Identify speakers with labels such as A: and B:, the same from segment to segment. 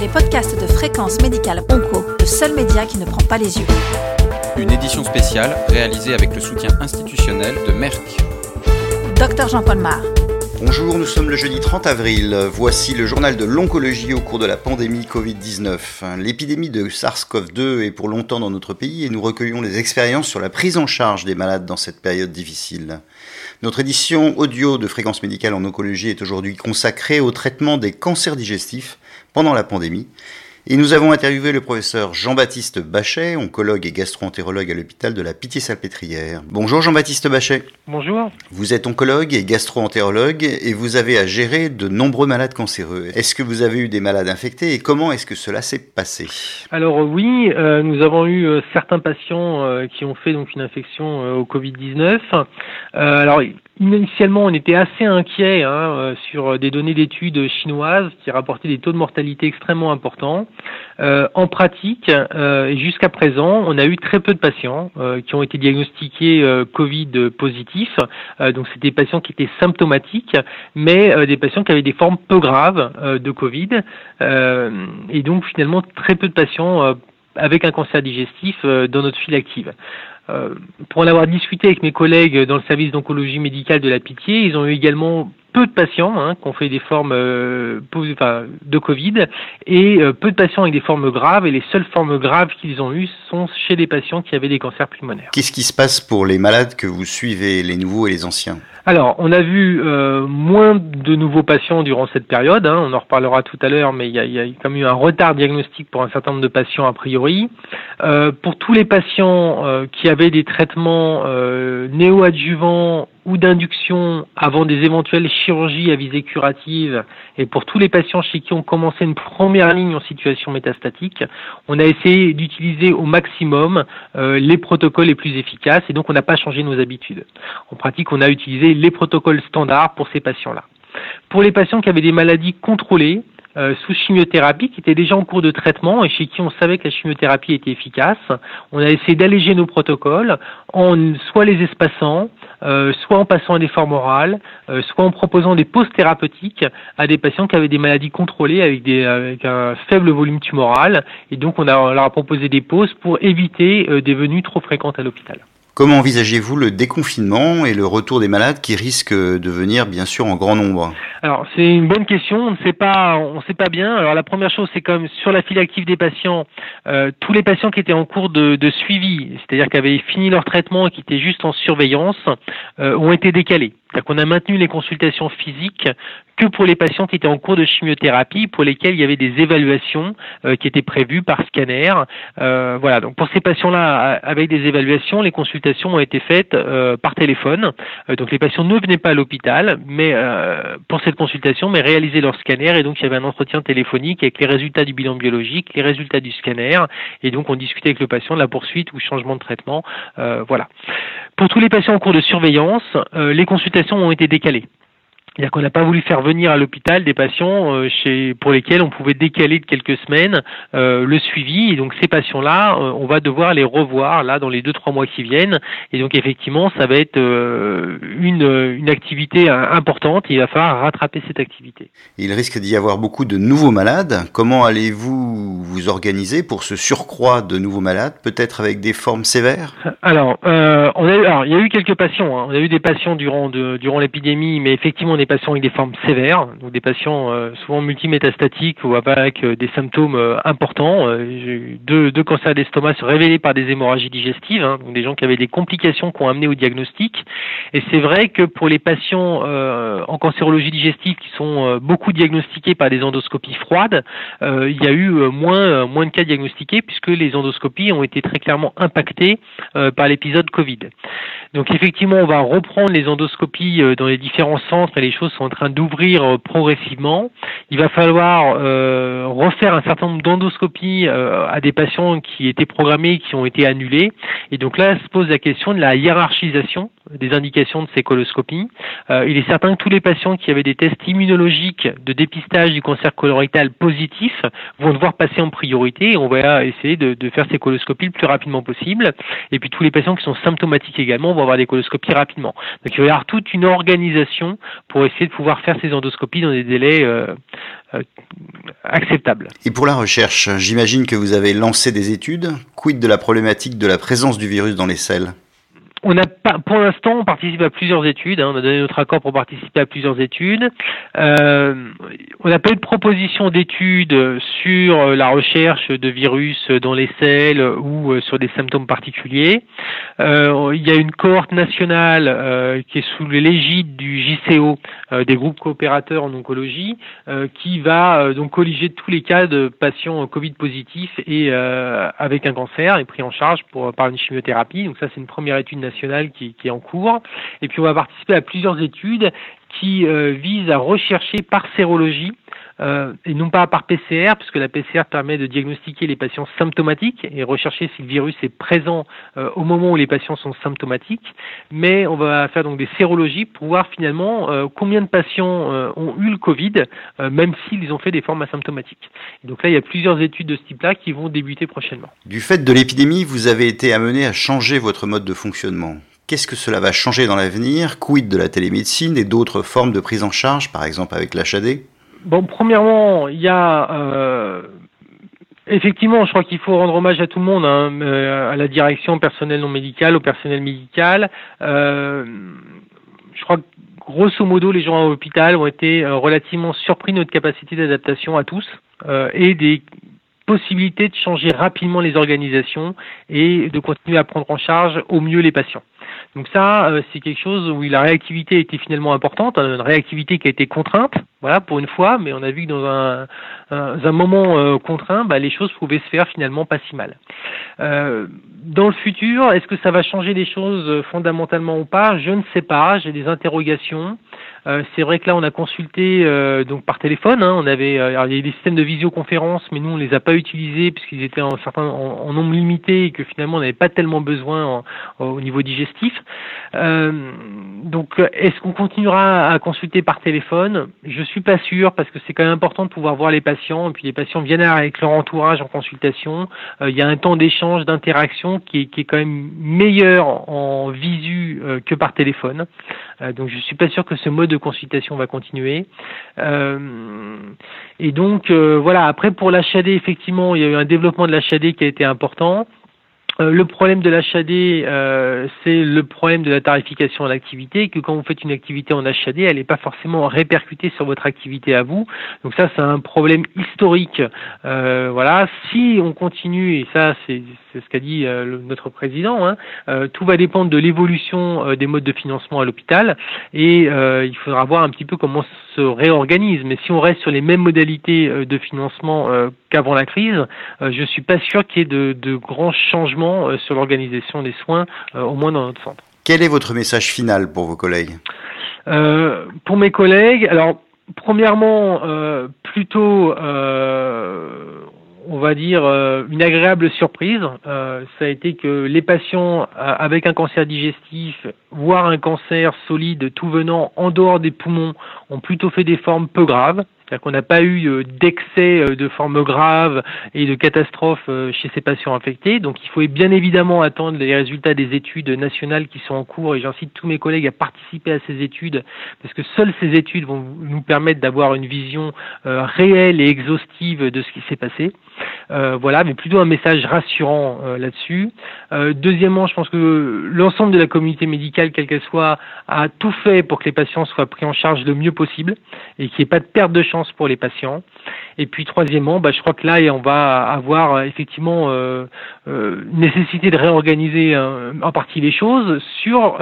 A: les podcasts de Fréquence Médicale Onco, le seul média qui ne prend pas les yeux.
B: Une édition spéciale réalisée avec le soutien institutionnel de Merck.
A: Docteur Jean-Paul Mar.
C: Bonjour, nous sommes le jeudi 30 avril. Voici le journal de l'oncologie au cours de la pandémie Covid-19. L'épidémie de SARS-CoV-2 est pour longtemps dans notre pays et nous recueillons les expériences sur la prise en charge des malades dans cette période difficile. Notre édition audio de fréquence médicale en oncologie est aujourd'hui consacrée au traitement des cancers digestifs pendant la pandémie et nous avons interviewé le professeur Jean-Baptiste Bachet, oncologue et gastro-entérologue à l'hôpital de la Pitié-Salpêtrière. Bonjour Jean-Baptiste Bachet.
D: Bonjour.
C: Vous êtes oncologue et gastro-entérologue et vous avez à gérer de nombreux malades cancéreux. Est-ce que vous avez eu des malades infectés et comment est-ce que cela s'est passé?
D: Alors oui, euh, nous avons eu euh, certains patients euh, qui ont fait donc une infection au Covid-19. alors Initialement, on était assez inquiet hein, euh, sur des données d'études chinoises qui rapportaient des taux de mortalité extrêmement importants. Euh, en pratique, euh, jusqu'à présent, on a eu très peu de patients euh, qui ont été diagnostiqués Covid positifs. donc, c'était des patients qui étaient symptomatiques, mais des patients qui avaient des formes peu graves de Covid. et donc, finalement, très peu de patients avec un cancer digestif dans notre file active. Euh, pour en avoir discuté avec mes collègues dans le service d'oncologie médicale de la Pitié, ils ont eu également peu de patients hein, qui ont fait des formes euh, de Covid et euh, peu de patients avec des formes graves et les seules formes graves qu'ils ont eues sont chez des patients qui avaient des cancers pulmonaires.
C: Qu'est-ce qui se passe pour les malades que vous suivez, les nouveaux et les anciens?
D: Alors, on a vu euh, moins de nouveaux patients durant cette période, hein, on en reparlera tout à l'heure, mais il y a, quand même eu un retard diagnostique pour un certain nombre de patients a priori. Euh, pour tous les patients euh, qui avaient des traitements néoadjuvants ou d'induction avant des éventuelles chirurgies à visée curative, et pour tous les patients chez qui on commençait une première ligne en situation métastatique, on a essayé d'utiliser au maximum euh, les protocoles les plus efficaces, et donc on n'a pas changé nos habitudes. En pratique, on a utilisé les protocoles standards pour ces patients-là. Pour les patients qui avaient des maladies contrôlées, euh, sous chimiothérapie qui étaient déjà en cours de traitement et chez qui on savait que la chimiothérapie était efficace. On a essayé d'alléger nos protocoles en soit les espaçant, euh, soit en passant à des formes orales, euh, soit en proposant des pauses thérapeutiques à des patients qui avaient des maladies contrôlées avec, des, avec un faible volume tumoral. Et donc on, a, on leur a proposé des pauses pour éviter des venues trop fréquentes à l'hôpital.
C: Comment envisagez-vous le déconfinement et le retour des malades qui risquent de venir bien sûr en grand nombre?
D: Alors c'est une bonne question, on ne sait pas, on sait pas bien. Alors la première chose c'est comme sur la file active des patients, euh, tous les patients qui étaient en cours de, suivi, c'est-à-dire qui avaient fini leur traitement et qui étaient juste en surveillance, euh, ont été décalés. C'est-à-dire a maintenu les consultations physiques que pour les patients qui étaient en cours de chimiothérapie, pour lesquels il y avait des évaluations euh, qui étaient prévues par scanner. Euh, voilà, donc pour ces patients-là, avec des évaluations, les consultations ont été faites euh, par téléphone. donc les patients ne venaient pas à l'hôpital, mais pour cette consultation, mais réalisaient leur scanner, et donc il y avait un entretien téléphonique avec les résultats du bilan biologique, les résultats du scanner, et donc on discutait avec le patient de la poursuite ou changement de traitement. voilà. Pour tous les patients en cours de surveillance, les consultations ont été décalées. C'est-à-dire qu'on n'a pas voulu faire venir à l'hôpital des patients euh, chez, pour lesquels on pouvait décaler de quelques semaines euh, le suivi. Et donc ces patients-là, euh, on va devoir les revoir là dans les deux trois mois qui viennent. Et donc effectivement, ça va être une, une activité importante. Et il va falloir rattraper cette activité.
C: Il risque d'y avoir beaucoup de nouveaux malades. Comment allez-vous vous organiser pour ce surcroît de nouveaux malades, peut-être avec des formes sévères?
D: Alors, on a, alors, il y a eu quelques patients. Hein. On a eu des patients durant de, durant l'épidémie, mais effectivement des patients avec des formes sévères, donc des patients euh, souvent multimétastatiques ou avec euh, des symptômes euh, importants. J'ai eu deux, deux cancers d'estomac révélés par des hémorragies digestives, hein, donc des gens qui avaient des complications qui ont amené au diagnostic. Et c'est vrai que pour les patients en cancérologie digestive qui sont beaucoup diagnostiqués par des endoscopies froides, il y a eu moins, moins de cas diagnostiqués puisque les endoscopies ont été très clairement impactées par l'épisode Covid. Donc effectivement, on va reprendre les endoscopies dans les différents centres et les choses sont en train d'ouvrir euh, progressivement. Il va falloir euh, refaire un certain nombre d'endoscopies euh, à des patients qui étaient programmés, qui ont été annulés. Et donc là, se pose la question de la hiérarchisation des indications de ces coloscopies. il est certain que tous les patients qui avaient des tests immunologiques de dépistage du cancer colorectal positif vont devoir passer en priorité et on va essayer de, de faire ces coloscopies le plus rapidement possible. Et puis tous les patients qui sont symptomatiques également vont avoir des coloscopies rapidement. Donc il va y avoir toute une organisation pour essayer de pouvoir faire ces endoscopies dans des délais acceptables.
C: Et pour la recherche, j'imagine que vous avez lancé des études. Quid de la problématique de la présence du virus dans les selles?
D: On a pas, pour l'instant, on participe à plusieurs études. Hein. on a donné notre accord pour participer à plusieurs études. Euh, on n'a pas eu de proposition d'études sur la recherche de virus dans les selles ou euh, sur des symptômes particuliers. Euh, il y a une cohorte nationale euh, qui est sous l'égide du JCO, euh, des groupes coopérateurs en oncologie, euh, qui va donc colliger tous les cas de patients Covid positifs et avec un cancer et pris en charge pour, par une chimiothérapie. Donc ça, c'est une première étude nationale qui, est en cours. Et puis on va participer à plusieurs études qui visent à rechercher par sérologie euh, et non pas par PCR, puisque la PCR permet de diagnostiquer les patients symptomatiques et rechercher si le virus est présent euh, au moment où les patients sont symptomatiques. Mais on va faire donc des sérologies pour voir finalement euh, combien de patients ont eu le Covid, même s'ils ont fait des formes asymptomatiques. Et donc là, il y a plusieurs études de ce type-là qui vont débuter prochainement.
C: Du fait de l'épidémie, vous avez été amené à changer votre mode de fonctionnement. Qu'est-ce que cela va changer dans l'avenir? Quid de la télémédecine et d'autres formes de prise en charge, par exemple avec l'HAD
D: Bon, premièrement, il y a euh, effectivement, je crois qu'il faut rendre hommage à tout le monde, hein, euh, à la direction personnel non médical, au personnel médical. Euh, je crois que grosso modo, les gens à l'hôpital ont été relativement surpris de notre capacité d'adaptation à tous et des possibilités de changer rapidement les organisations et de continuer à prendre en charge au mieux les patients. Donc ça, euh, c'est quelque chose où la réactivité était finalement importante, hein, une réactivité qui a été contrainte, voilà, pour une fois, mais on a vu que dans un, un, moment euh, contraint, bah, les choses pouvaient se faire finalement pas si mal. Euh, dans le futur, est-ce que ça va changer les choses fondamentalement ou pas? Je ne sais pas, j'ai des interrogations. Euh, c'est vrai que là, on a consulté euh, donc par téléphone. Hein, on avait, euh, il y a des systèmes de visioconférence, mais nous, on les a pas utilisés puisqu'ils étaient en, certain, en, nombre limité et que finalement, on n'avait pas tellement besoin au niveau digestif. donc, est-ce qu'on continuera à consulter par téléphone? Suis pas sûr parce que c'est quand même important de pouvoir voir les patients. Et puis, les patients viennent avec leur entourage en consultation. il y a un temps d'échange, d'interaction qui est, qui est quand même meilleur en visu que par téléphone. donc, je suis pas sûr que ce mode de consultation va continuer. Euh, et donc euh, voilà, après pour l'HAD, effectivement, il y a eu un développement de l'HAD qui a été important. Euh, le problème de l'HAD, euh, c'est le problème de la tarification à l'activité, que quand vous faites une activité en HAD, elle n'est pas forcément répercutée sur votre activité à vous. Donc ça, c'est un problème historique. Euh, voilà, si on continue, et ça, c'est ce qu'a dit notre président, hein, tout va dépendre de l'évolution des modes de financement à l'hôpital, et il faudra voir un petit peu comment se réorganise. Mais si on reste sur les mêmes modalités de financement qu'avant la crise, je suis pas sûr qu'il y ait de, de grands changements euh, sur l'organisation des soins, euh, au moins dans notre centre.
C: Quel est votre message final pour vos collègues?
D: Euh, Pour mes collègues, alors premièrement, plutôt on va dire, une agréable surprise. ça a été que les patients avec un cancer digestif, voire un cancer solide tout venant en dehors des poumons, ont plutôt fait des formes peu graves. C'est-à-dire qu'on n'a pas eu euh, d'excès euh, de formes graves et de catastrophes euh, chez ces patients infectés. Donc il faut bien évidemment attendre les résultats des études nationales qui sont en cours et j'incite tous mes collègues à participer à ces études parce que seules ces études vont nous permettre d'avoir une vision réelle et exhaustive de ce qui s'est passé. voilà, mais plutôt un message rassurant là-dessus. deuxièmement, je pense que l'ensemble de la communauté médicale, quelle qu'elle soit, a tout fait pour que les patients soient pris en charge le mieux possible et qu'il n'y ait pas de perte de chance pour les patients. Et puis troisièmement, bah, je crois que là, on va avoir euh, effectivement euh, euh, nécessité de réorganiser en partie les choses sur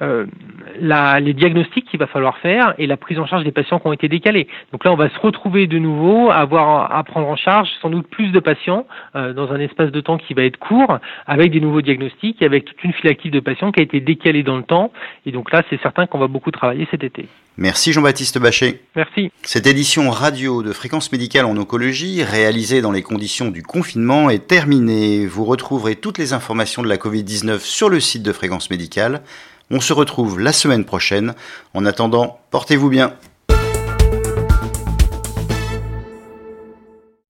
D: les diagnostics qu'il va falloir faire et la prise en charge des patients qui ont été décalés. Donc là, on va se retrouver de nouveau, avoir à prendre en charge sans doute plus de patients dans un espace de temps qui va être court, avec des nouveaux diagnostics, avec toute une file active de patients qui a été décalée dans le temps. Et donc là, c'est certain qu'on va beaucoup travailler cet été.
C: Merci Jean-Baptiste Bachet.
D: Merci.
C: Cette édition radio de Fréquence Médicale en oncologie, réalisée dans les conditions du confinement, est terminée. Vous retrouverez toutes les informations de la Covid-19 sur le site de Fréquence Médicale. On se retrouve la semaine prochaine. En attendant, portez-vous bien.